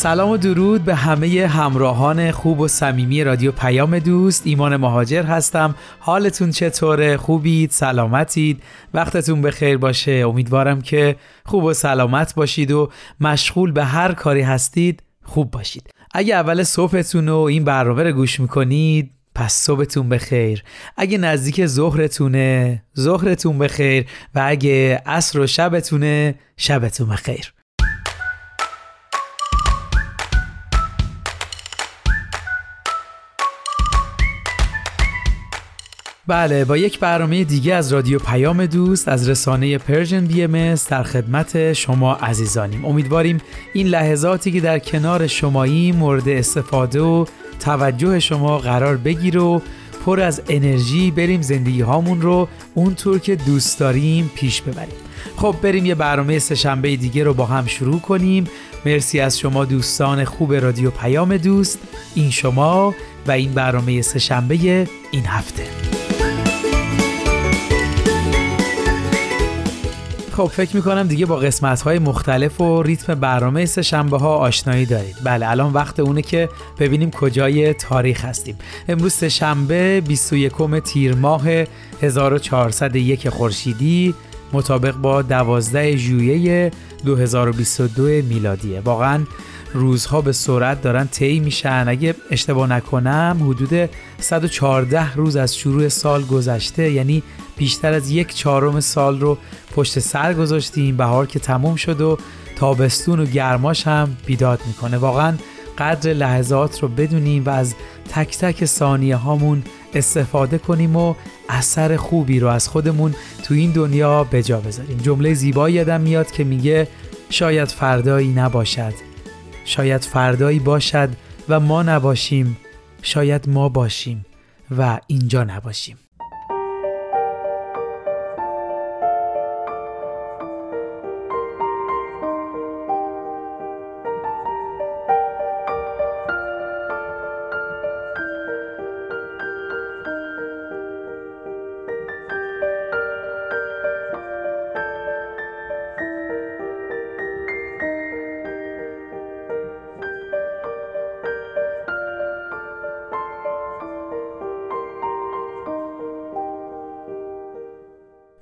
سلام و درود به همه همراهان خوب و صمیمی رادیو پیام دوست. ایمان مهاجر هستم. حالتون چطوره؟ خوبید؟ سلامتید؟ وقتتون بخیر باشه. امیدوارم که خوب و سلامت باشید و مشغول به هر کاری هستید خوب باشید. اگه اول صبحتون رو این برنامه رو گوش می‌کنید پس صبحتون بخیر. اگه نزدیک ظهرتونه ظهرتون بخیر. و اگه عصر و شبتونه شبتون بخیر. بله با یک برنامه دیگه از رادیو پیام دوست از رسانه Persian BM در خدمت شما عزیزانیم. امیدواریم این لحظاتی که در کنار شمایی مورد استفاده و توجه شما قرار بگیر و پر از انرژی بریم زندگی هامون رو اونطور که دوست داریم پیش ببریم. خب بریم یه برنامه سهشنبه دیگه رو با هم شروع کنیم. مرسی از شما دوستان خوب رادیو پیام دوست این شما و این برنامه سهشنبه این هفته. خب فکر می‌کنم دیگه با قسمت های مختلف و ریتم برنامه سه شنبه ها آشنایی دارید. بله الان وقت اونه که ببینیم کجای تاریخ هستیم. امروز سه شنبه 21 تیر ماه 1401 خورشیدی مطابق با 12 ژوئیه 2022 میلادیه. واقعا روزها به سرعت دارن طی میشن. اگه اشتباه نکنم حدود 114 روز از شروع سال گذشته یعنی بیشتر از یک چهارم سال رو پشت سر گذاشتیم. بهار که تموم شد و تابستون و گرماش هم بیداد می‌کنه. واقعا قدر لحظات رو بدونیم و از تک تک ثانیه هامون استفاده کنیم و اثر خوبی رو از خودمون تو این دنیا به جا بذاریم. جمله زیبایی یادم میاد که میگه شاید فردایی نباشد. شاید فردایی باشد و ما نباشیم. شاید ما باشیم و اینجا نباشیم.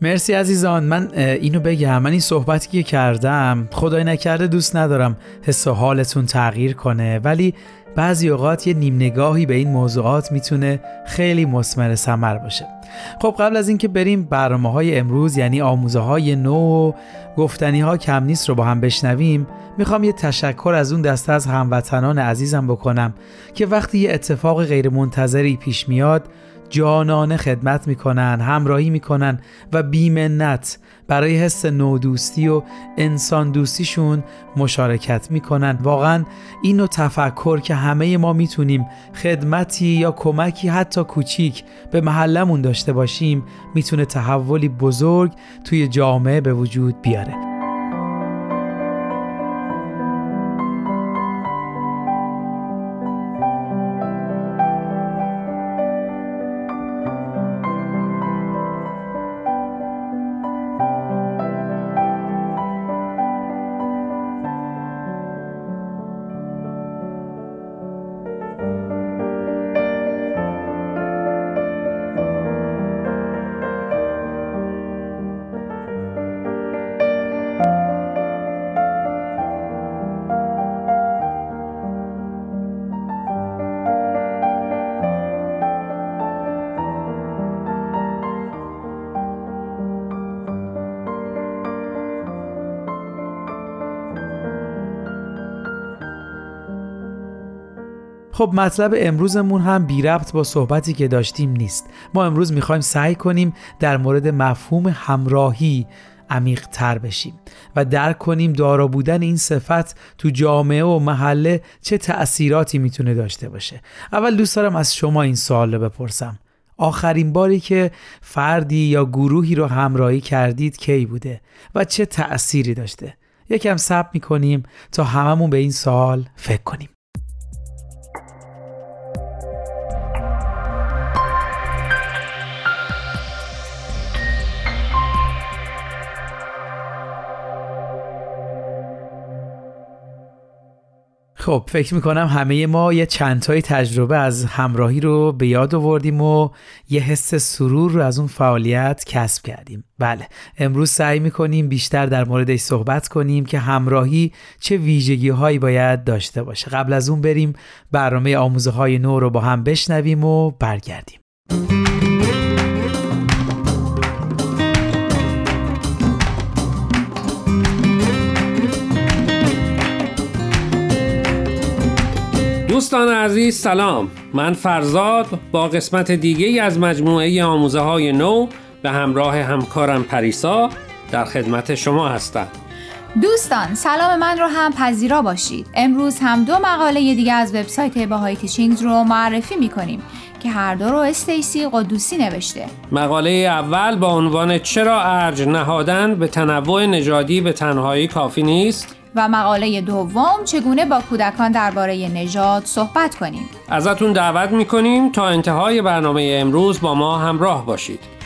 مرسی عزیزان. من اینو بگم من این صحبتی که کردم خدای نکرده دوست ندارم حس و حالتون تغییر کنه ولی بعضی اوقات یه نیم نگاهی به این موضوعات می‌تونه خیلی مسمر سمر باشه. خب قبل از اینکه بریم برنامه های امروز یعنی آموزه های نو و گفتنی ها کم نیست رو با هم بشنویم می‌خوام یه تشکر از اون دسته از هموطنان عزیزم بکنم که وقتی یه اتفاق غیر منتظری پیش میاد جانانه خدمت می‌کنن همراهی می‌کنن و بیمنت برای حس نودوستی و انسان دوستیشون مشارکت می‌کنن. واقعا اینو تفکر که همه ما می‌تونیم خدمتی یا کمکی حتی کوچیک به محلمون داشته باشیم می‌تونه تحولی بزرگ توی جامعه به وجود بیاره. خب مطلب امروزمون هم بی ربط با صحبتی که داشتیم نیست. ما امروز می‌خوایم سعی کنیم در مورد مفهوم همراهی عمیق تر بشیم و درک کنیم دارا بودن این صفت تو جامعه و محله چه تأثیراتی می‌تونه داشته باشه. اول دوست دارم از شما این سوال رو بپرسم. آخرین باری که فردی یا گروهی رو همراهی کردید کی بوده و چه تأثیری داشته؟ یکم سب می‌کنیم تا هممون به این سوال فکر کنیم. خب فکر می‌کنم همه ما یه چندتای تجربه از همراهی رو به یاد آوردیم و یه حس سرور رو از اون فعالیت کسب کردیم. بله امروز سعی می‌کنیم بیشتر در موردش صحبت کنیم که همراهی چه ویژگی هایی باید داشته باشه. قبل از اون بریم برنامه آموزه های نو رو با هم بشنویم و برگردیم. دوستان عزیز سلام. من فرزاد با قسمت دیگه از مجموعه آموزه های نو به همراه همکارم پریسا در خدمت شما هستم. دوستان سلام من رو هم پذیرا باشید. امروز هم دو مقاله دیگه از وبسایت باهای تیچینگز رو معرفی می‌کنیم که هر دو رو استیسی قدوسی نوشته. مقاله اول با عنوان چرا ارج نهادن به تنوع نژادی به تنهایی کافی نیست؟ و مقاله دوم چگونه با کودکان درباره نژاد صحبت کنیم؟ ازتون دعوت می‌کنیم تا انتهای برنامه امروز با ما همراه باشید.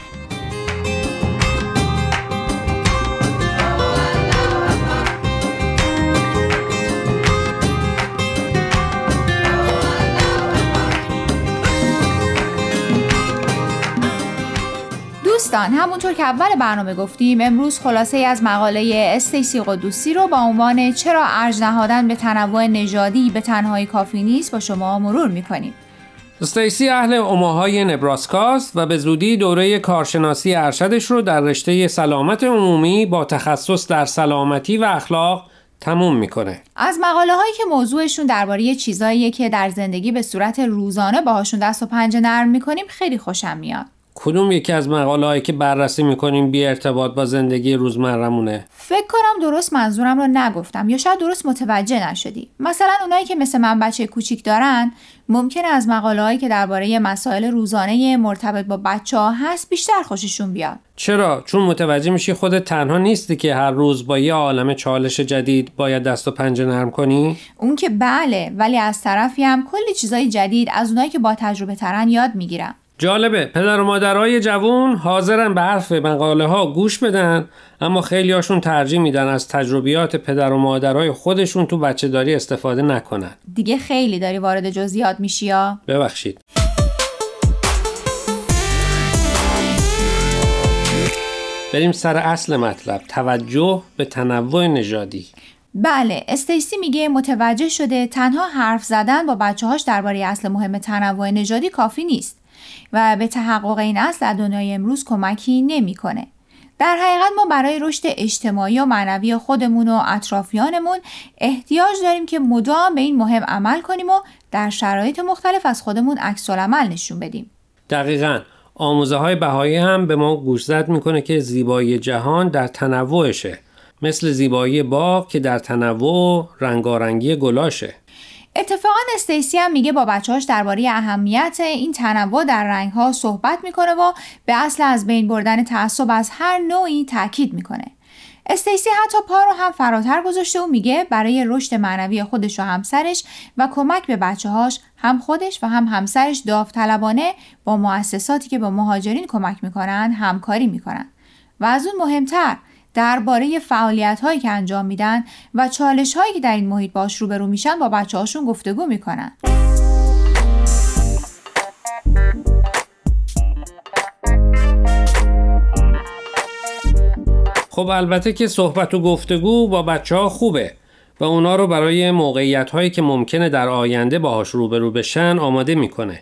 دوستان همونطور که اول برنامه گفتیم امروز خلاصه از مقاله استیسی قدوسی رو با عنوان چرا ارج نهادن به تنوع نژادی به تنهایی کافی نیست با شما مرور می‌کنیم. استیسی اهل اوماهای نبراسکاست و به زودی دوره کارشناسی ارشدش رو در رشته سلامت عمومی با تخصص در سلامتی و اخلاق تموم می‌کنه. از مقاله هایی که موضوعشون درباره چیزاییه که در زندگی به صورت روزانه باهاشون دست و پنجه نرم می‌کنیم خیلی خوشم میاد. کدوم یکی از مقاله هایی که بررسی می‌کنیم بی ارتباط با زندگی روزمرمونه فکر کنم درست منظورم رو نگفتم یا شاید درست متوجه نشدی. مثلا اونایی که مثل من بچه کوچیک دارن ممکنه از مقاله هایی که درباره مسائل روزانه مرتبط با بچه ها هست بیشتر خوششون بیاد. چرا؟ چون متوجه میشی خودت تنها نیستی که هر روز با یه عالم چالش جدید باید دست و پنجه نرم کنی؟ اون که بله ولی از طرفی هم کلی چیزای جدید از اونایی که با تجربه ترن یاد می‌گیرم. جالبه. پدر و مادرای جوون حاضرن به حرف مقاله ها گوش بدن اما خیلی هاشون ترجیح میدن از تجربیات پدر و مادرای خودشون تو بچه داری استفاده نکنن. دیگه خیلی داری وارد جزئیات میشی یا؟ ببخشید. بریم سر اصل مطلب. توجه به تنوع نژادی. بله استیسی میگه متوجه شده تنها حرف زدن با بچه هاش درباره اصل مهم تنوع نژادی کافی نیست. و به تحقق این اصل در دنیای امروز کمکی نمی‌کنه. در حقیقت ما برای رشد اجتماعی و معنوی خودمون و اطرافیانمون احتیاج داریم که مدام به این مهم عمل کنیم و در شرایط مختلف از خودمون عکس عمل نشون بدیم. دقیقا آموزه های بهایی هم به ما گوشزد می‌کنه که زیبایی جهان در تنوعشه مثل زیبایی باغ که در تنوع رنگارنگی گلاشه اتفاقا استیسی هم میگه با بچهاش درباره اهمیت این تنوع در رنگ ها صحبت می‌کنه و به اصل از بین بردن تعصب از هر نوعی تاکید می‌کنه. استیسی حتی پا رو هم فراتر گذاشته و میگه برای رشد معنوی خودش و همسرش و کمک به بچه هاش هم خودش و هم همسرش داوطلبانه با مؤسساتی که به مهاجرین کمک می‌کنن همکاری می‌کنن. و از اون مهمتر درباره فعالیت هایی که انجام میدن و چالش هایی که در این محیط باش روبرو میشن با بچه هاشون گفتگو می‌کنن. خب البته که صحبت و گفتگو با بچه ها خوبه و اونا رو برای موقعیت هایی که ممکنه در آینده باهاش روبرو بشن آماده می‌کنه.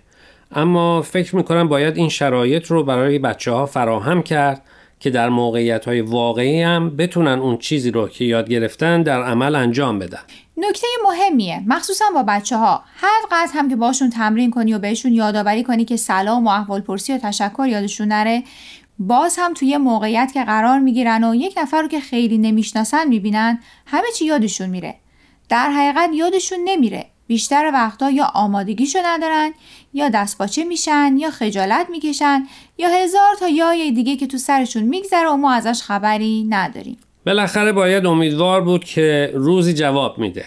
اما فکر می‌کنم باید این شرایط رو برای بچه ها فراهم کرد که در موقعیت های واقعی هم بتونن اون چیزی رو که یاد گرفتن در عمل انجام بدن. نکته مهمیه. مخصوصا با بچه ها هر قدر هم که باشون تمرین کنی و بهشون یادآوری کنی که سلام و احوال پرسی و تشکر یادشون نره باز هم توی موقعیت که قرار می‌گیرن و یک نفر رو که خیلی نمی‌شناسن می‌بینن همه چی یادشون میره. در حقیقت یادشون نمیره. بیشتر وقتا یا آمادگیشو ندارن یا دستپاچه میشن یا خجالت می‌کشن یا هزار تا یای دیگه که تو سرشون میگذره و ما ازش خبری نداریم. بالاخره باید امیدوار بود که روزی جواب میده.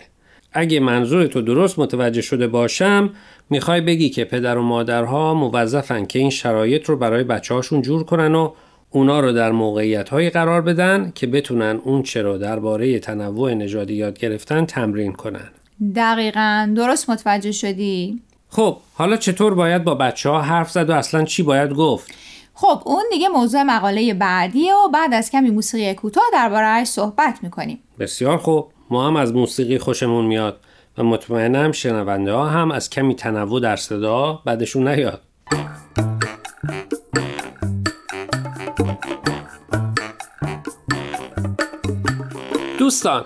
اگه منظور تو درست متوجه شده باشم می‌خوای بگی که پدر و مادرها موظفن که این شرایط رو برای بچه هاشون جور کنن و اونا رو در موقعیت هایی قرار بدن که بتونن اون چرا درباره تنوع نژادی یاد گرفتن تمرین کنن. دقیقا. درست متوجه شدی؟ خب حالا چطور باید با بچه ها حرف زد و اصلا چی باید گفت؟ خب اون دیگه موضوع مقاله بعدیه و بعد از کمی موسیقی کوتاه دربارهش صحبت می‌کنیم. بسیار خوب. ما هم از موسیقی خوشمون میاد و مطمئنم شنونده ها هم از کمی تنوع در صدا بعدشون نیاد. دوستان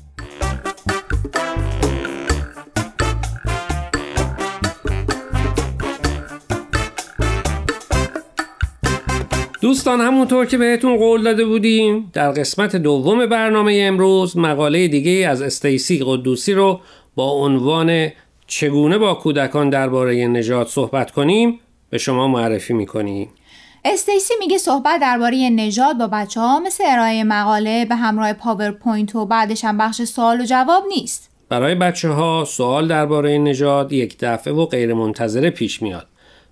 دوستان همونطور که بهتون قول داده بودیم در قسمت دوم برنامه امروز مقاله دیگه از استیسی قدوسی رو با عنوان چگونه با کودکان درباره نژاد صحبت کنیم به شما معرفی می‌کنیم. استیسی میگه صحبت درباره نژاد با بچه ها مثل ارائه مقاله به همراه پاورپوینت و بعدش هم بخش سوال و جواب نیست. برای بچه ها سوال درباره نژاد یک دفعه و غیر منتظره پیش میاد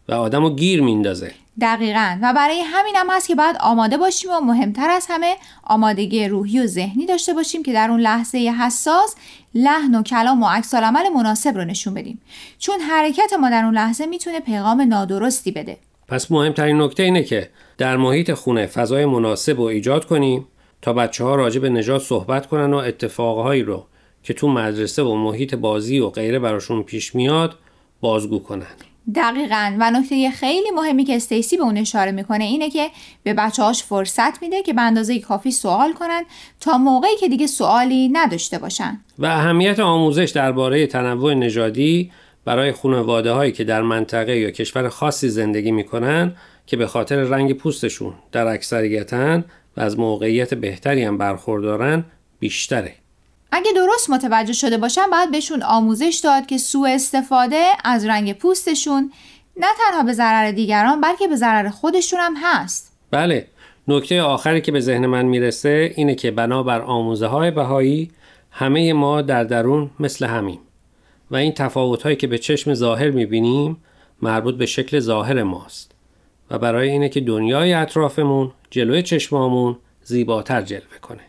و آدم رو گیر میندازه. دقیقا. و برای همین هم هست که باید آماده باشیم و مهمتر از همه آمادگی روحی و ذهنی داشته باشیم که در اون لحظه حساس لحن و کلام و عکس مناسب رو نشون بدیم. چون حرکت ما در اون لحظه می‌تونه پیغام نادرستی بده. پس مهمترین نکته اینه که در محیط خونه فضای مناسب رو ایجاد کنیم تا بچه ها راجع به نجات صحبت کنن و اتفاقهایی رو که تو مدرسه و محیط بازی و غیره براشون پیش میاد بازگو کنن. دقیقا. و نکته خیلی مهمی که استیسی به اون اشاره می‌کنه اینه که به بچه هاش فرصت میده که به اندازه کافی سوال کنن تا موقعی که دیگه سوالی نداشته باشن. و اهمیت آموزش درباره تنوع نژادی برای خانواده هایی که در منطقه یا کشور خاصی زندگی می‌کنن که به خاطر رنگ پوستشون در اکثریتن و از موقعیت بهتری هم برخوردارن بیشتره. اگه درست متوجه شده باشن باید بهشون آموزش داد که سوء استفاده از رنگ پوستشون نه تنها به ضرر دیگران بلکه به ضرر خودشون هم هست. بله. نکته آخری که به ذهن من می‌رسه اینه که بنابر آموزه های بهایی همه ما در درون مثل همیم. و این تفاوت هایی که به چشم ظاهر می‌بینیم مربوط به شکل ظاهر ماست. و برای اینه که دنیای اطرافمون جلوی چشمامون زیباتر جلوه کنه.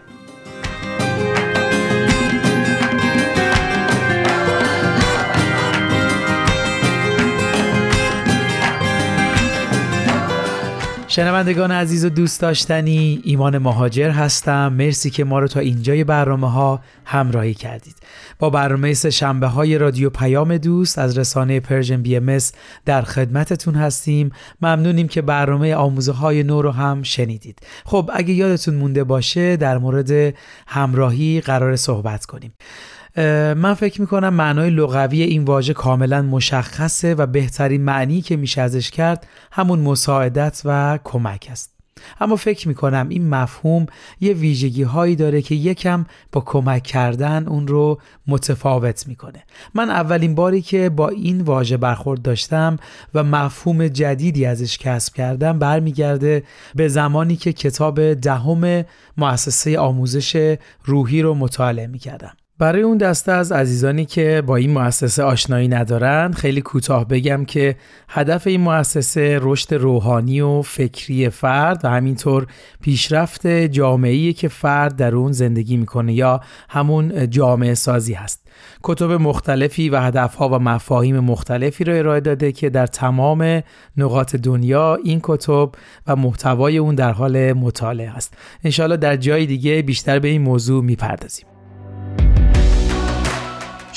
شنوندگان عزیز و دوست داشتنی ایمان مهاجر هستم. مرسی که ما رو تا اینجای برنامه ها همراهی کردید. با برنامه سه شنبه های رادیو پیام دوست از رسانه Persian BMS در خدمتتون هستیم. ممنونیم که برنامه آموزه های نو رو هم شنیدید. خب اگه یادتون مونده باشه در مورد همراهی قراره صحبت کنیم. من فکر می‌کنم معنای لغوی این واژه کاملا مشخصه و بهترین معنی که میشه ازش کرد همون مساعدت و کمک است. اما فکر می‌کنم این مفهوم یه ویژگی هایی داره که یکم با کمک کردن اون رو متفاوت می‌کنه. من اولین باری که با این واژه برخورد داشتم و مفهوم جدیدی ازش کسب کردم برمیگرده به زمانی که کتاب دهم مؤسسه آموزش روحی رو مطالعه می‌کردم. برای اون دسته از عزیزانی که با این مؤسسه آشنایی ندارن خیلی کوتاه بگم که هدف این مؤسسه رشد روحانی و فکری فرد و همینطور پیشرفت جامعه‌ای که فرد در اون زندگی می‌کنه یا همون جامعه سازی هست. کتب مختلفی و هدفها و مفاهیم مختلفی رو ارائه داده که در تمام نقاط دنیا این کتب و محتوای اون در حال مطالعه است انشاءالله در جای دیگه بیشتر به این موضوع می‌پردازیم.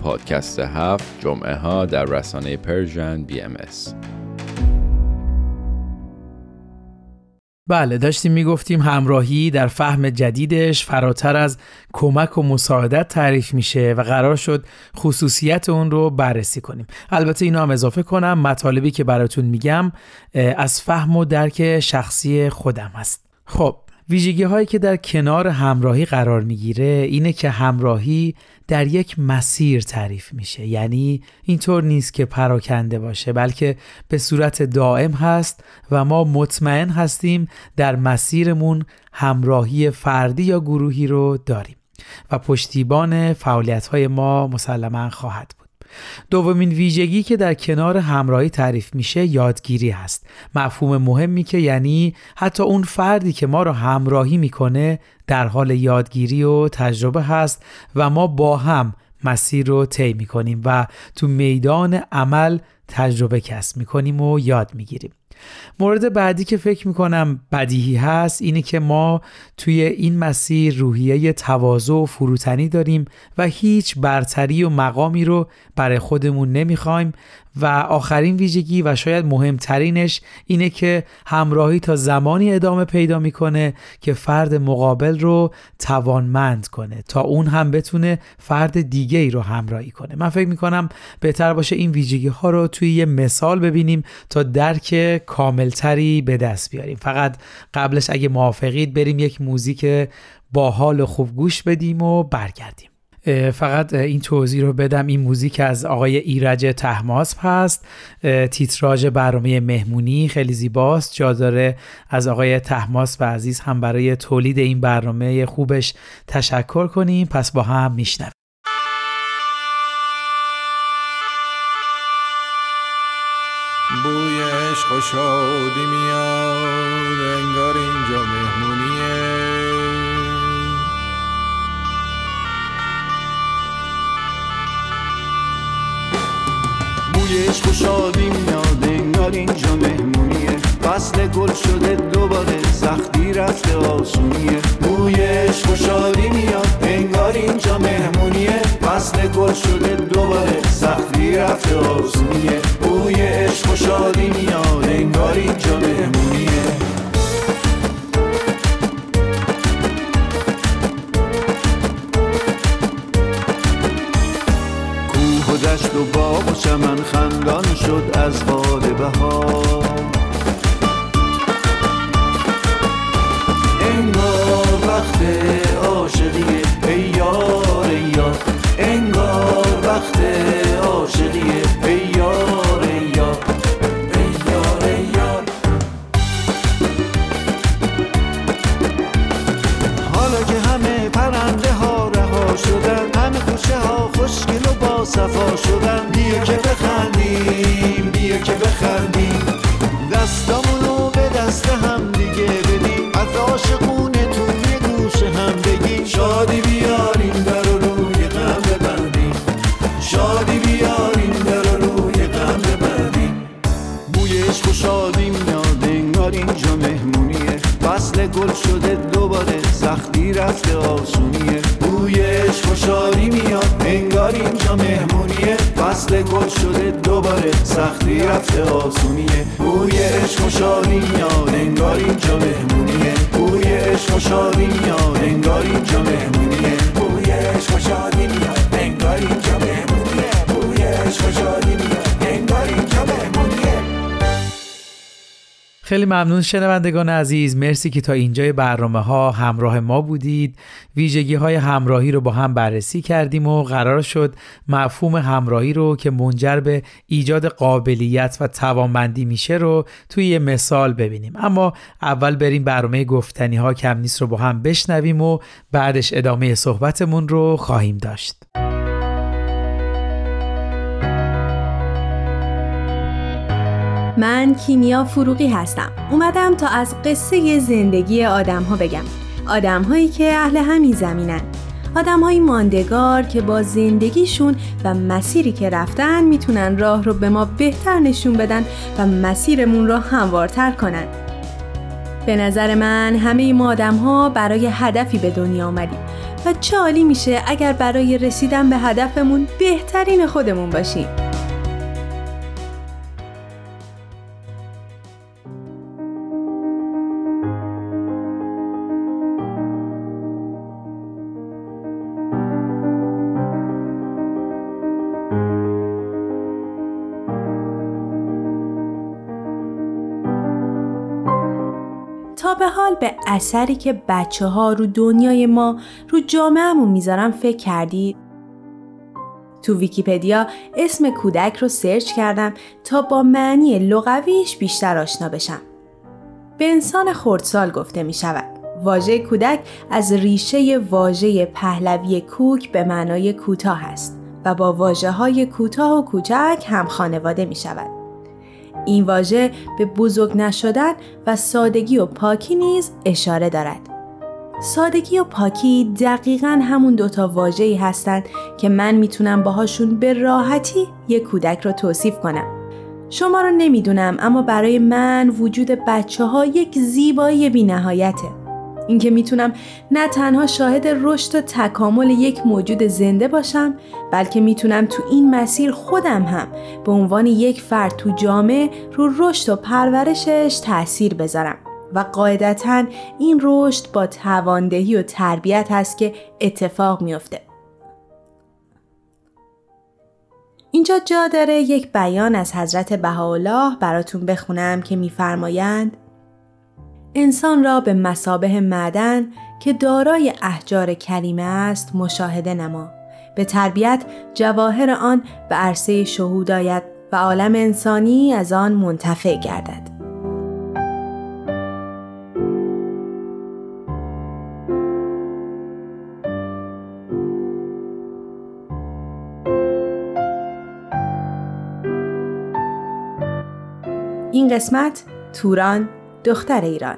پادکست هفت جمعه ها در رسانه Persian BMS. بله داشتیم می‌گفتیم همراهی در فهم جدیدش فراتر از کمک و مساعدت تعریف میشه و قرار شد خصوصیت اون رو بررسی کنیم البته اینا هم اضافه کنم مطالبی که براتون میگم از فهم و درک شخصی خودم هست خب ویژگی هایی که در کنار همراهی قرار می‌گیره اینه که همراهی در یک مسیر تعریف میشه. یعنی اینطور نیست که پراکنده باشه بلکه به صورت دائم هست و ما مطمئن هستیم در مسیرمون همراهی فردی یا گروهی رو داریم و پشتیبان فعالیت های ما مسلما خواهد دومین ویژگی که در کنار همراهی تعریف میشه یادگیری هست. مفهوم مهمی که یعنی حتی اون فردی که ما رو همراهی می‌کنه در حال یادگیری و تجربه هست و ما با هم مسیر رو طی می‌کنیم و تو میدان عمل تجربه کسب می‌کنیم و یاد می‌گیریم. مورد بعدی که فکر می‌کنم بدیهی هست اینه که ما توی این مسیر روحیه تواضع و فروتنی داریم و هیچ برتری و مقامی رو برای خودمون نمی‌خوایم و آخرین ویژگی و شاید مهمترینش اینه که همراهی تا زمانی ادامه پیدا می‌کنه که فرد مقابل رو توانمند کنه تا اون هم بتونه فرد دیگه ای رو همراهی کنه. من فکر می‌کنم بهتر باشه این ویژگی ها رو توی یه مثال ببینیم تا درک کاملتری به دست بیاریم. فقط قبلش اگه موافقید بریم یک موزیک با حال خوب گوش بدیم و برگردیم. فقط این توضیح رو بدم. این موزیک از آقای ایرج تحماسب هست. تیتراژ برنامه مهمونی خیلی زیباست. جا داره از آقای تحماسب عزیز هم برای تولید این برنامه خوبش تشکر کنیم. پس با هم میشنویم. بوی عشق و شادی میاد انگار اینجا مهمونیه. عشق و شادی میاد انگار اینجا مهمونیه. فصل گل شده دوباره سختی رفته آسونیه. بوی عشق و شادی میاد انگار اینجا مهمونیه. فصل گل شده دوباره سختی رفته آسونیه. بوی عشق و شادی میاد انگار اینجا مهمونیه. و باغ و چمن خندان شد از باد بهار. شده دوباره سختی رفته آسونیه. بویش خوشحالی میاد انگار اینجا مهمونیه. فصل گل شده دوباره سختی رفته آسونیه. بویش خوشحالی میاد انگار اینجا مهمونیه. بویش خوشحالی میاد انگار اینجا مهمونیه. بویش خوشحالی میاد انگار اینجا مهمونیه. بویش خوشحالی میاد. خیلی ممنون شنوندگان عزیز. مرسی که تا اینجای برنامه ها همراه ما بودید. ویژگی های همراهی رو با هم بررسی کردیم و قرار شد مفهوم همراهی رو که منجر به ایجاد قابلیت و توانمندی میشه رو توی یه مثال ببینیم. اما اول بریم برنامه گفتنی ها کم نیست رو با هم بشنویم و بعدش ادامه صحبتمون رو خواهیم داشت. من کیمیا فروغی هستم. اومدم تا از قصه زندگی آدم ها بگم. آدم هایی که اهل همین زمینن. آدم های ماندگار که با زندگیشون و مسیری که رفتن می‌تونن راه رو به ما بهتر نشون بدن و مسیرمون رو هموارتر کنن. به نظر من همه ما آدم ها برای هدفی به دنیا آمدیم و چه عالی میشه اگر برای رسیدن به هدفمون بهترین خودمون باشیم. حال به اثری که بچه ها رو دنیای ما رو جامعهمون می‌ذارن فکر کردید؟ تو ویکیپدیا اسم کودک رو سرچ کردم تا با معنی لغویش بیشتر آشنا بشم. به انسان خردسال گفته می شود. واژه کودک از ریشه واژه پهلوی کوک به معنای کوتاه است و با واجه های کوتاه و کوچک هم خانواده می شود. این واژه به بزرگ نشدن و سادگی و پاکی نیز اشاره دارد. سادگی و پاکی دقیقا همون دوتا واجهی هستند که من می‌تونم باهاشون به راحتی یک کودک را توصیف کنم. شما رو نمی‌دونم اما برای من وجود بچه ها یک زیبایی بی نهایته. اینکه می‌تونم نه تنها شاهد رشد و تکامل یک موجود زنده باشم بلکه می‌تونم تو این مسیر خودم هم به عنوان یک فرد تو جامعه رو رشد و پرورشش تاثیر بذارم. و قاعدتا این رشد با تواندهی و تربیت هست که اتفاق میافته اینجا جا داره یک بیان از حضرت بهاءالله براتون بخونم که میفرمایند انسان را به مسابه معدن که دارای احجار کریمه است مشاهده نما. به تربیت جواهر آن به عرصه شهود آید و عالم انسانی از آن منتفع گردد. این قسمت توران دختر ایران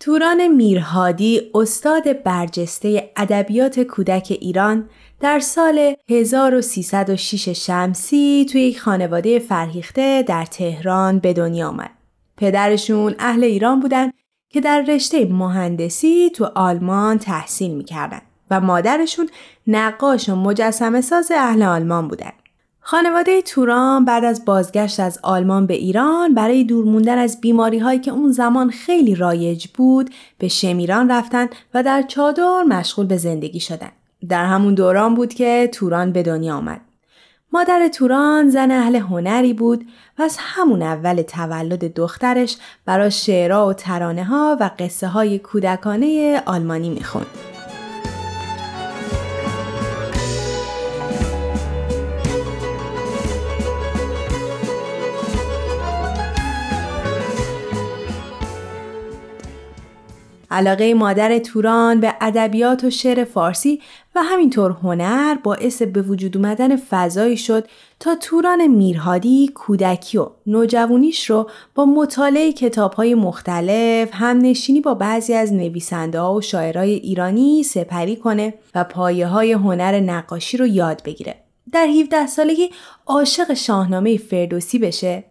توران میرهادی استاد برجسته ادبیات کودک ایران در سال 1306 شمسی توی یک خانواده فرهیخته در تهران به دنیا آمد. پدرشون اهل ایران بودن که در رشته مهندسی تو آلمان تحصیل می‌کردن و مادرشون نقاش و مجسمه ساز اهل آلمان بودن. خانواده توران بعد از بازگشت از آلمان به ایران برای دور موندن از بیماری هایی که اون زمان خیلی رایج بود به شمیران رفتن و در چادر مشغول به زندگی شدن. در همون دوران بود که توران به دنیا آمد. مادر توران زن اهل هنری بود و از همون اول تولد دخترش برای شعرها و ترانه ها و قصه های کودکانه آلمانی می‌خوند. علاقه مادر توران به ادبیات و شعر فارسی و همینطور هنر باعث به وجود اومدن فضایی شد تا توران میرهادی کودکی و نوجوانیش رو با مطالعه کتاب های مختلف هم نشینی با بعضی از نویسنده و شاعرای ایرانی سپری کنه و پایه های هنر نقاشی رو یاد بگیره. در 17 سالگی عاشق شاهنامه فردوسی بشه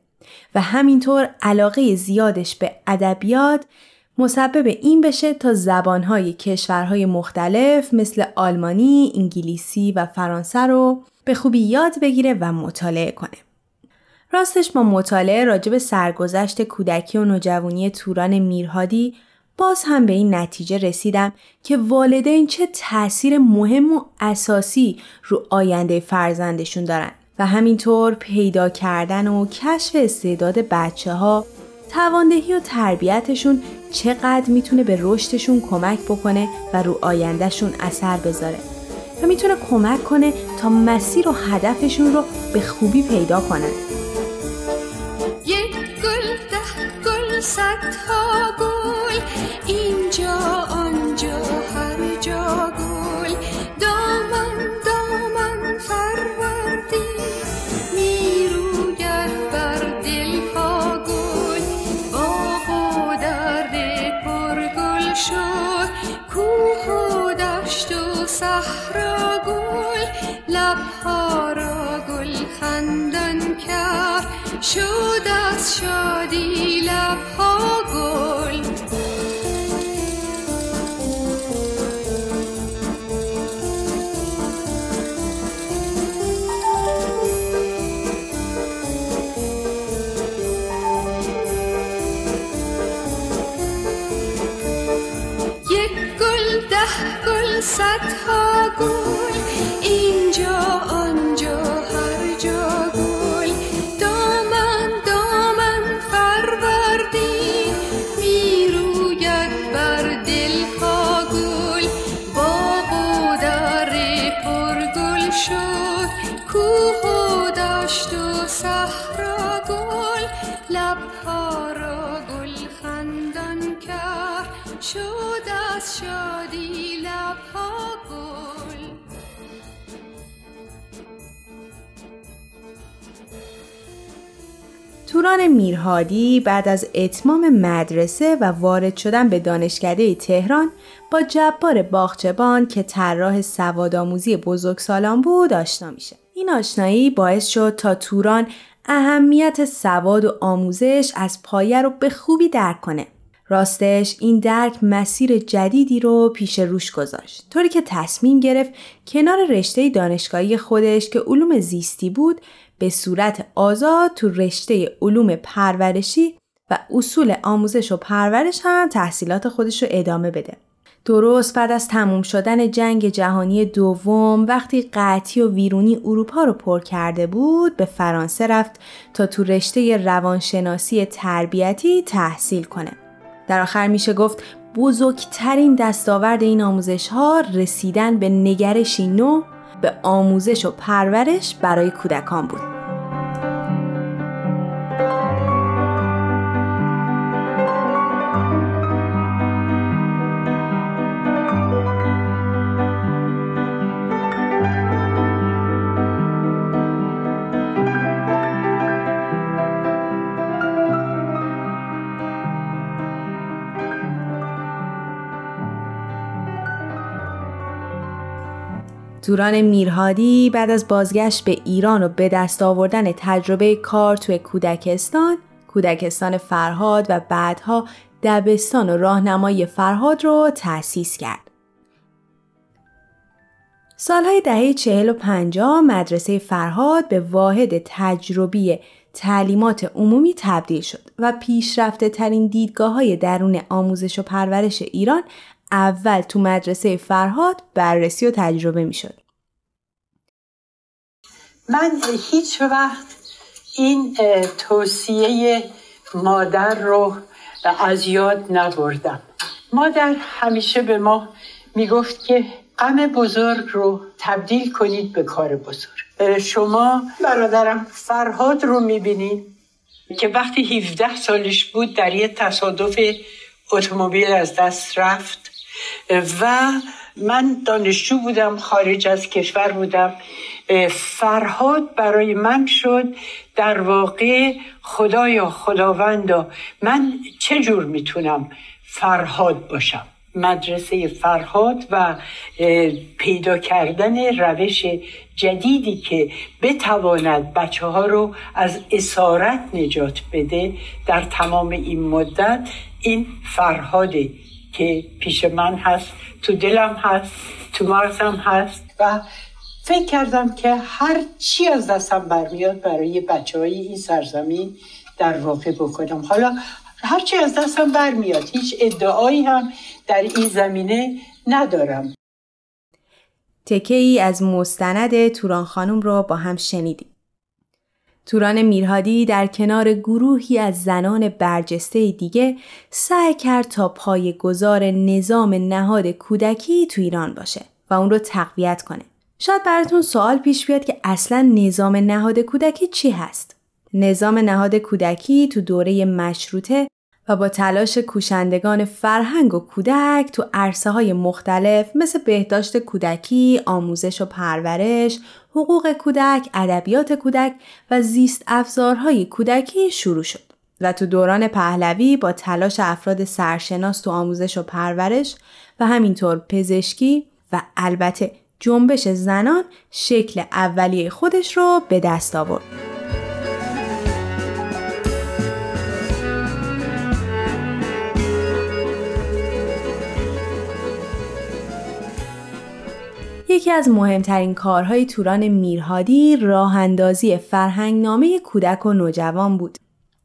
و همینطور علاقه زیادش به ادبیات مسبب این بشه تا زبانهای کشورهای مختلف مثل آلمانی، انگلیسی و فرانسه رو به خوبی یاد بگیره و مطالعه کنه. راستش ما مطالعه راجب سرگذشت کودکی و نوجوانی توران میرهادی باز هم به این نتیجه رسیدم که والدین چه تاثیر مهم و اساسی رو آینده فرزندشون دارن و همینطور پیدا کردن و کشف استعداد بچه ها تواندهی و تربیتشون چقدر می‌تونه به رشدشون کمک بکنه و رو آیندهشون اثر بذاره و می‌تونه کمک کنه تا مسیر و هدفشون رو به خوبی پیدا کنن یک گل ده گل ها گل اینجا آنجا. شد از شادی لبها. توران میرهادی بعد از اتمام مدرسه و وارد شدن به دانشکده تهران با جبار باغچبان که طراح سوادآموزی بزرگسالان بود آشنا میشه. این آشنایی باعث شد تا توران اهمیت سواد و آموزش از پایه رو به خوبی درک کنه. راستش این درک مسیر جدیدی رو پیش روش گذاشت طوری که تصمیم گرفت کنار رشته دانشگاهی خودش که علوم زیستی بود به صورت آزاد تو رشته علوم پرورشی و اصول آموزش و پرورش هم تحصیلات خودش رو ادامه بده. درست بعد از تموم شدن جنگ جهانی دوم وقتی قطعی و ویرونی اروپا رو پر کرده بود به فرانسه رفت تا تو رشته روانشناسی تربیتی تحصیل کنه. در آخر میشه گفت بزرگترین دستاورد این آموزش ها رسیدن به نگرشی نو به آموزش و پرورش برای کودکان بود. توران میرهادی بعد از بازگشت به ایران و به دست آوردن تجربه کار توی کودکستان، کودکستان فرهاد و بعدها دبستان و راهنمایی فرهاد رو تأسیس کرد. سالهای دهه چهل و پنجاه مدرسه فرهاد به واحد تجربی تعلیمات عمومی تبدیل شد و پیشرفته ترین دیدگاه های درون آموزش و پرورش ایران اول تو مدرسه فرهاد بررسی و تجربه می شد. من هیچ وقت این توصیه مادر رو از یاد نبردم. مادر همیشه به ما می‌گفت که غم بزرگ رو تبدیل کنید به کار بزرگ. شما برادرم فرهاد رو می‌بینید که وقتی 17 سالش بود در یه تصادف اتومبیل از دست رفت. و من دانشجو بودم خارج از کشور بودم. فرهاد برای من شد در واقع خدایا خداوندا. من چه جور می‌تونم فرهاد باشم؟ مدرسه فرهاد و پیدا کردن روش جدیدی که بتواند بچه ها رو از اسارت نجات بده در تمام این مدت این فرهاده که پیش من هست تو دلم هست تو مغزم هست. و فکر کردم که هر چی از دستم برمیاد برای بچه های این سرزمین در واقع بکنم. حالا هر چی از دستم برمیاد هیچ ادعایی هم در این زمینه ندارم. تکه ای از مستند توران خانم رو با هم شنیدیم. توران میرهادی در کنار گروهی از زنان برجسته دیگه سعی کرد تا پای گذار نظام نهاد کودکی تو ایران باشه و اون رو تقویت کنه. شاید براتون سوال پیش بیاد که اصلا نظام نهاد کودکی چی هست؟ نظام نهاد کودکی تو دوره مشروطه و با تلاش کوشندگان فرهنگ و کودک تو عرصه های مختلف مثل بهداشت کودکی، آموزش و پرورش، حقوق کودک، ادبیات کودک و زیست افزارهای کودکی شروع شد. و تو دوران پهلوی با تلاش افراد سرشناس تو آموزش و پرورش و همینطور پزشکی و البته جنبش زنان شکل اولیه خودش رو به دست آورد. یکی از مهمترین کارهای توران میرهادی راه اندازی فرهنگ نامه کودک و نوجوان بود.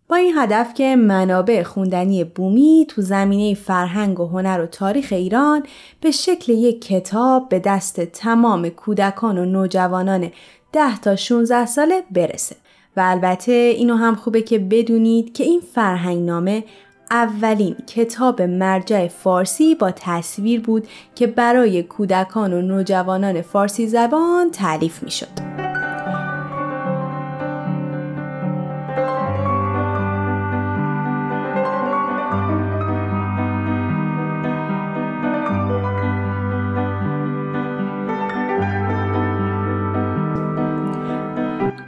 با این هدف که منابع خوندنی بومی تو زمینه فرهنگ و هنر و تاریخ ایران به شکل یک کتاب به دست تمام کودکان و نوجوانان 10 تا 16 ساله برسه. و البته اینو هم خوبه که بدونید که این فرهنگ نامه اولین کتاب مرجع فارسی با تصویر بود که برای کودکان و نوجوانان فارسی زبان تعلیف می شد.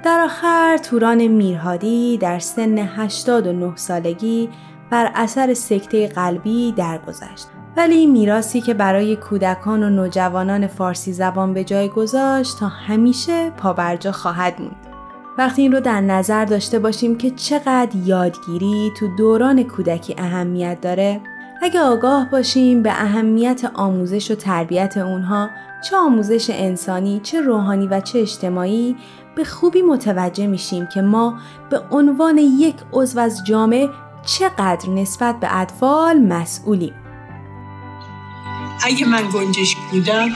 در آخر توران میرهادی در سن 89 سالگی بر اثر سکته قلبی درگذشت. ولی میراسی که برای کودکان و نوجوانان فارسی زبان به جای گذاشت تا همیشه پابرجا خواهد موند. وقتی این رو در نظر داشته باشیم که چقدر یادگیری تو دوران کودکی اهمیت داره اگه آگاه باشیم به اهمیت آموزش و تربیت اونها چه آموزش انسانی چه روحانی و چه اجتماعی به خوبی متوجه میشیم که ما به عنوان یک عضو از جامعه چقدر نسبت به اطفال مسئولیم؟ اگه من گنجش بودم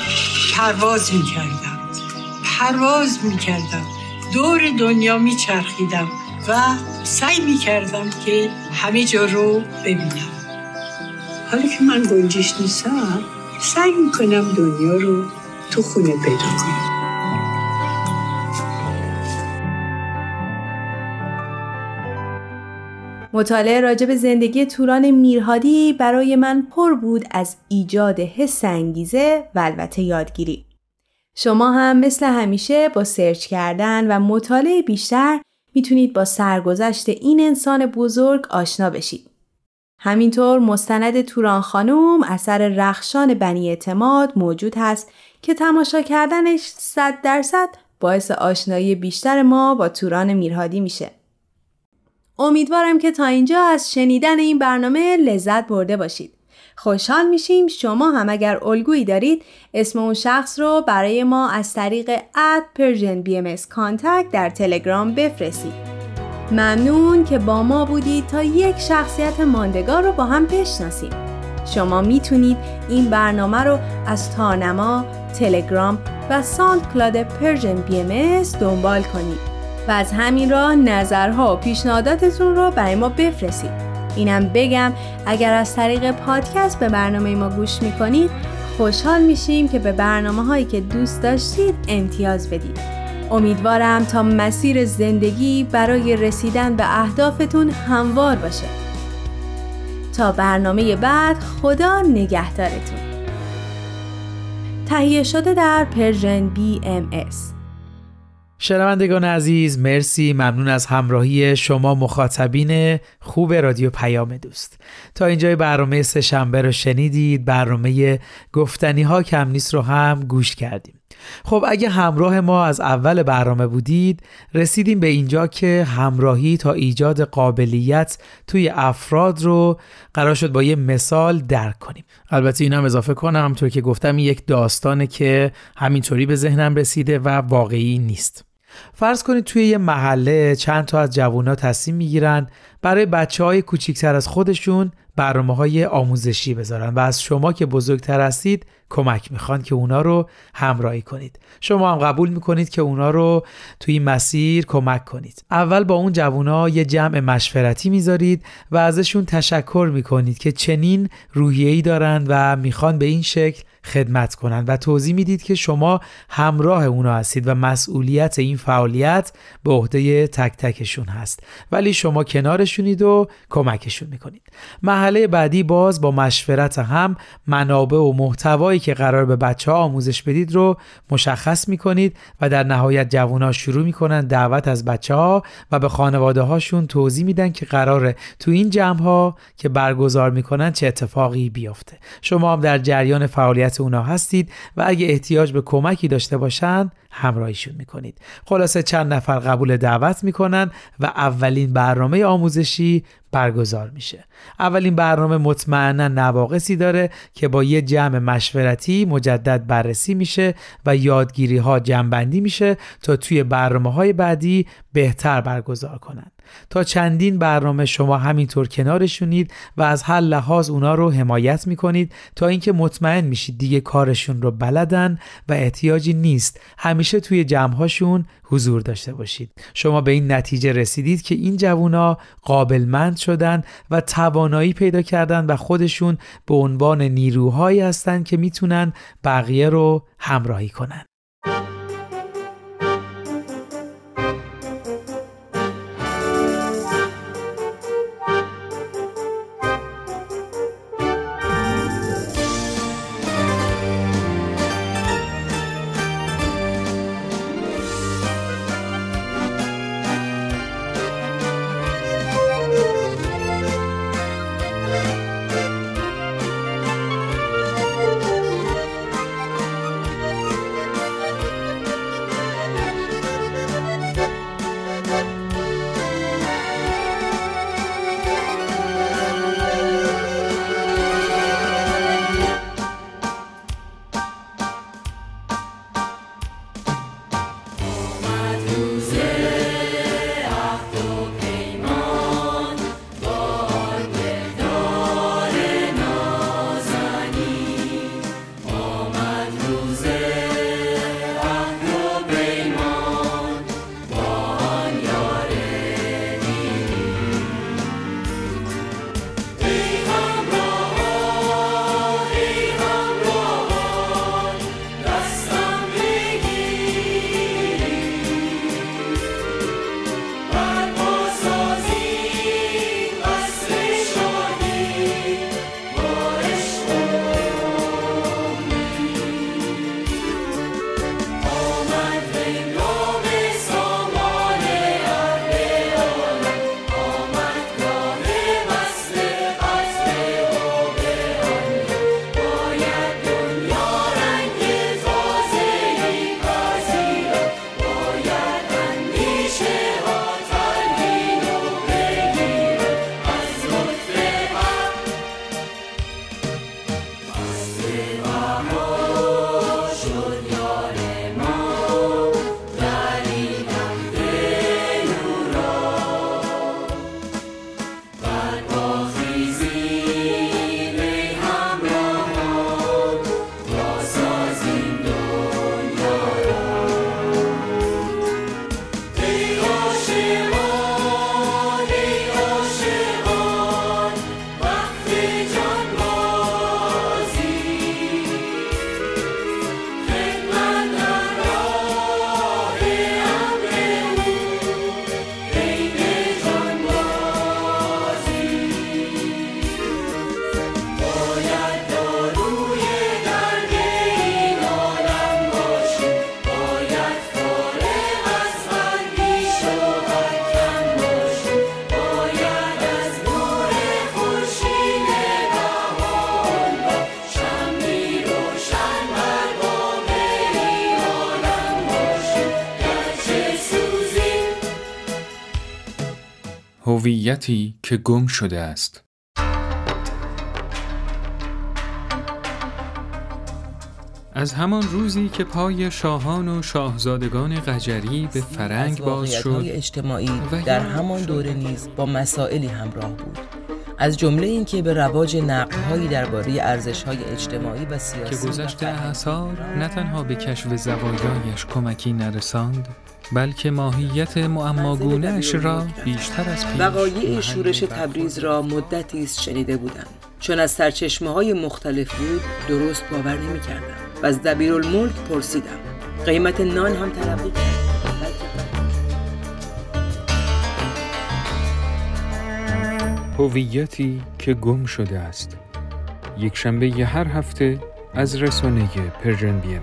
پرواز می‌کردم. پرواز می‌کردم. دور دنیا میچرخیدم و سعی می‌کردم که همه جا رو ببینم. حالا که من گنجش نیستم سعی می‌کنم دنیا رو تو خونه پیدا کنم. مطالعه راجع به زندگی توران میرهادی برای من پر بود از ایجاد حس انگیزه و البته یادگیری. شما هم مثل همیشه با سرچ کردن و مطالعه بیشتر می‌تونید با سرگذشت این انسان بزرگ آشنا بشید. همینطور مستند توران خانوم اثر رخشان بنی اعتماد موجود هست که تماشا کردنش صد درصد باعث آشنایی بیشتر ما با توران میرهادی میشه. امیدوارم که تا اینجا از شنیدن این برنامه لذت برده باشید. خوشحال میشیم شما هم اگر الگویی دارید اسم اون شخص رو برای ما از طریق at Persian BMS در تلگرام بفرستید. ممنون که با ما بودید تا یک شخصیت ماندگار رو با هم بشناسیم. شما می‌تونید این برنامه رو از تارنما، تلگرام و SoundCloud Persian BMS دنبال کنید. و از همین راه نظرها و پیشنهاداتتون رو برای ما بفرستید. اینم بگم اگر از طریق پادکست به برنامه ما گوش می‌کنید خوشحال میشیم که به برنامه هایی که دوست داشتید امتیاز بدید. امیدوارم تا مسیر زندگی برای رسیدن به اهدافتون هموار باشه. تا برنامه بعد خدا نگهدارتون تهیه شده در پرژن BMS شنوندگان عزیز مرسی. ممنون از همراهی شما مخاطبین خوب رادیو پیام دوست. تا اینجای برنامه سه شنبه رو شنیدید. برنامه گفتنی ها کم نیست رو هم گوش کردیم. خب اگه همراه ما از اول برنامه بودید رسیدیم به اینجا که همراهی تا ایجاد قابلیت توی افراد رو قرار شد با یه مثال درک کنیم. البته اینم اضافه کنم همطور که گفتم یک داستانه که همینطوری به ذهنم رسیده و واقعی نیست. فرض کنید توی یه محله چند تا از جوونا تصمیم می‌گیرن برای بچه های کوچیکتر از خودشون برنامه های آموزشی بذارن و از شما که بزرگتر هستید کمک می‌خوان که اونا رو همراهی کنید. شما هم قبول می‌کنید که اونا رو توی این مسیر کمک کنید. اول با اون جوونا یه جمع مشورتی می‌ذارید و ازشون تشکر می‌کنید که چنین روحیه‌ای دارند و می‌خوان به این شکل خدمت کنند و توضیح می‌دید که شما همراه اونا هستید و مسئولیت این فعالیت به عهده تک تکشون هست. ولی شما کنارشونید و کمکشون می‌کنید. محله بعدی باز با مشورت هم منابع و که قرار به بچه ها آموزش بدید رو مشخص می‌کنید و در نهایت جوونا شروع می‌کنن دعوت از بچه ها و به خانواده هاشون توضیح میدن که قراره تو این جمع ها که برگزار می‌کنن چه اتفاقی بیفته. شما هم در جریان فعالیت اونا هستید و اگه احتیاج به کمکی داشته باشن همراهیشون می‌کنید. خلاصه چند نفر قبول دعوت می‌کنن و اولین برنامه آموزشی برگزار میشه. اولین برنامه مطمئنا نواقصی داره که با یه جمع مشورتی مجدد بررسی میشه و یادگیری ها جمعبندی میشه تا توی برنامه های بعدی بهتر برگزار کنن. تا چندین برنامه شما همینطور کنارشونید و از هر لحاظ اونا رو حمایت می‌کنید تا اینکه مطمئن میشید دیگه کارشون رو بلدن و احتیاجی نیست. همیشه توی جمعهاشون حضور داشته باشید. شما به این نتیجه رسیدید که این جوونا قابلمند شدن و توانایی پیدا کردن و خودشون به عنوان نیروهایی هستند که می‌تونن بقیه رو همراهی کنن. هویتی که گم شده است. از همان روزی که پای شاهان و شاهزادگان قجری به فرنگ باز شد اجتماعی در همان دوره نیز با مسائلی همراه بود. از جمله اینکه به رواج نقدهایی درباره ارزش‌های اجتماعی و سیاسی که گذشته نه تنها به کشف زوایایش کمکی نرساند بلکه ماهیت معماگونهش را بیشتر از پیش وقایع شورش تبریز را مدتی است شنیده بودم. چون از سرچشمه های مختلف بود درست باور نمی کردم و از دبیرالملک پرسیدم. قیمت نان هم تلقی کرد. هویتی که گم شده است. یک شنبه هر هفته از رسانه پرژن بی ام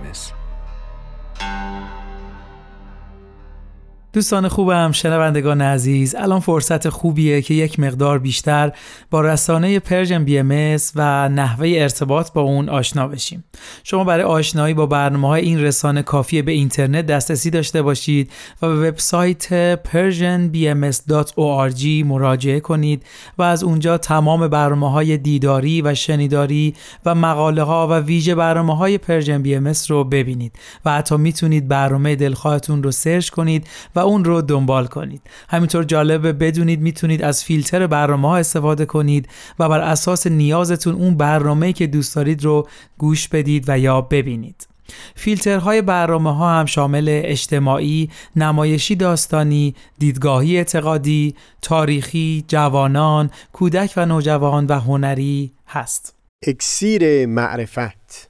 دوستان خوبم شنوندگان عزیز الان فرصت خوبیه که یک مقدار بیشتر با رسانه Persian BMS و نحوه ارتباط با اون آشنا بشیم. شما برای آشنایی با برنامه های این رسانه کافیه به اینترنت دسترسی داشته باشید و به وبسایت persianbms.org مراجعه کنید و از اونجا تمام برنامه های دیداری و شنیداری و مقاله ها و ویژه برنامه های Persian BMS رو ببینید. و حتی می‌تونید برنامه دلخواهتون رو search کنید و اون رو دنبال کنید همینطور جالبه بدونید می‌تونید از فیلتر برنامه ها استفاده کنید و بر اساس نیازتون اون برنامه که دوست دارید رو گوش بدید و یا ببینید فیلترهای برنامه ها هم شامل اجتماعی، نمایشی داستانی، دیدگاهی اعتقادی، تاریخی، جوانان، کودک و نوجوان و هنری هست. اکسیر معرفت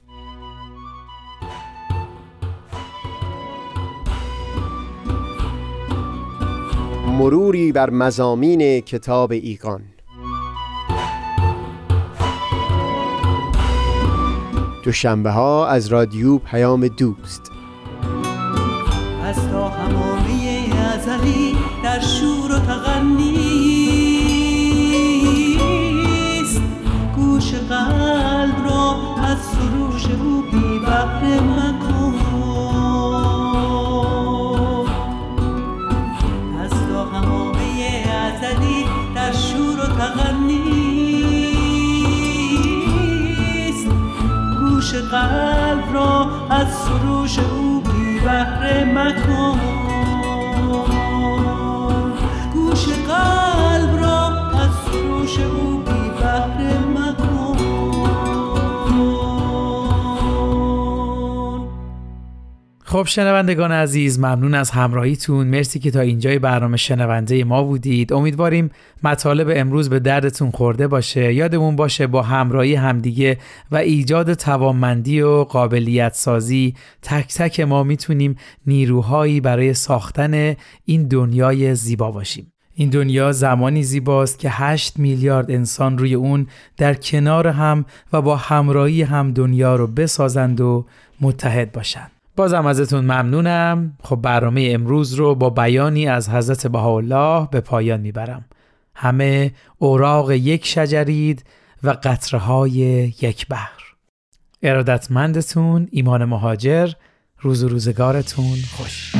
مروری بر مزامین کتاب ایقان. دوشنبه ها از رادیو پیام دوست. از تا همامه ازلی در شور و تغنیست گوش قلب را از سروش او بی بحر مکن قلب را از سروش او بی بحر مکن. گوش قلب خب شنوندگان عزیز ممنون از همراهیتون. مرسی که تا اینجای برنامه شنونده ما بودید. امیدواریم مطالب امروز به دردتون خورده باشه. یادمون باشه با همراهی همدیگه و ایجاد توانمندی و قابلیت سازی تک تک ما می‌تونیم نیروهایی برای ساختن این دنیای زیبا باشیم. این دنیا زمانی زیباست که 8 میلیارد انسان روی اون در کنار هم و با همراهی هم دنیا رو بسازند و متحد باشند. بازم ازتون ممنونم. خب برنامه امروز رو با بیانی از حضرت بهاءالله به پایان می‌برم. همه اوراق یک شجرید و قطره های یک بحر. ارادتمندتون ایمان مهاجر روز و روزگارتون خوش.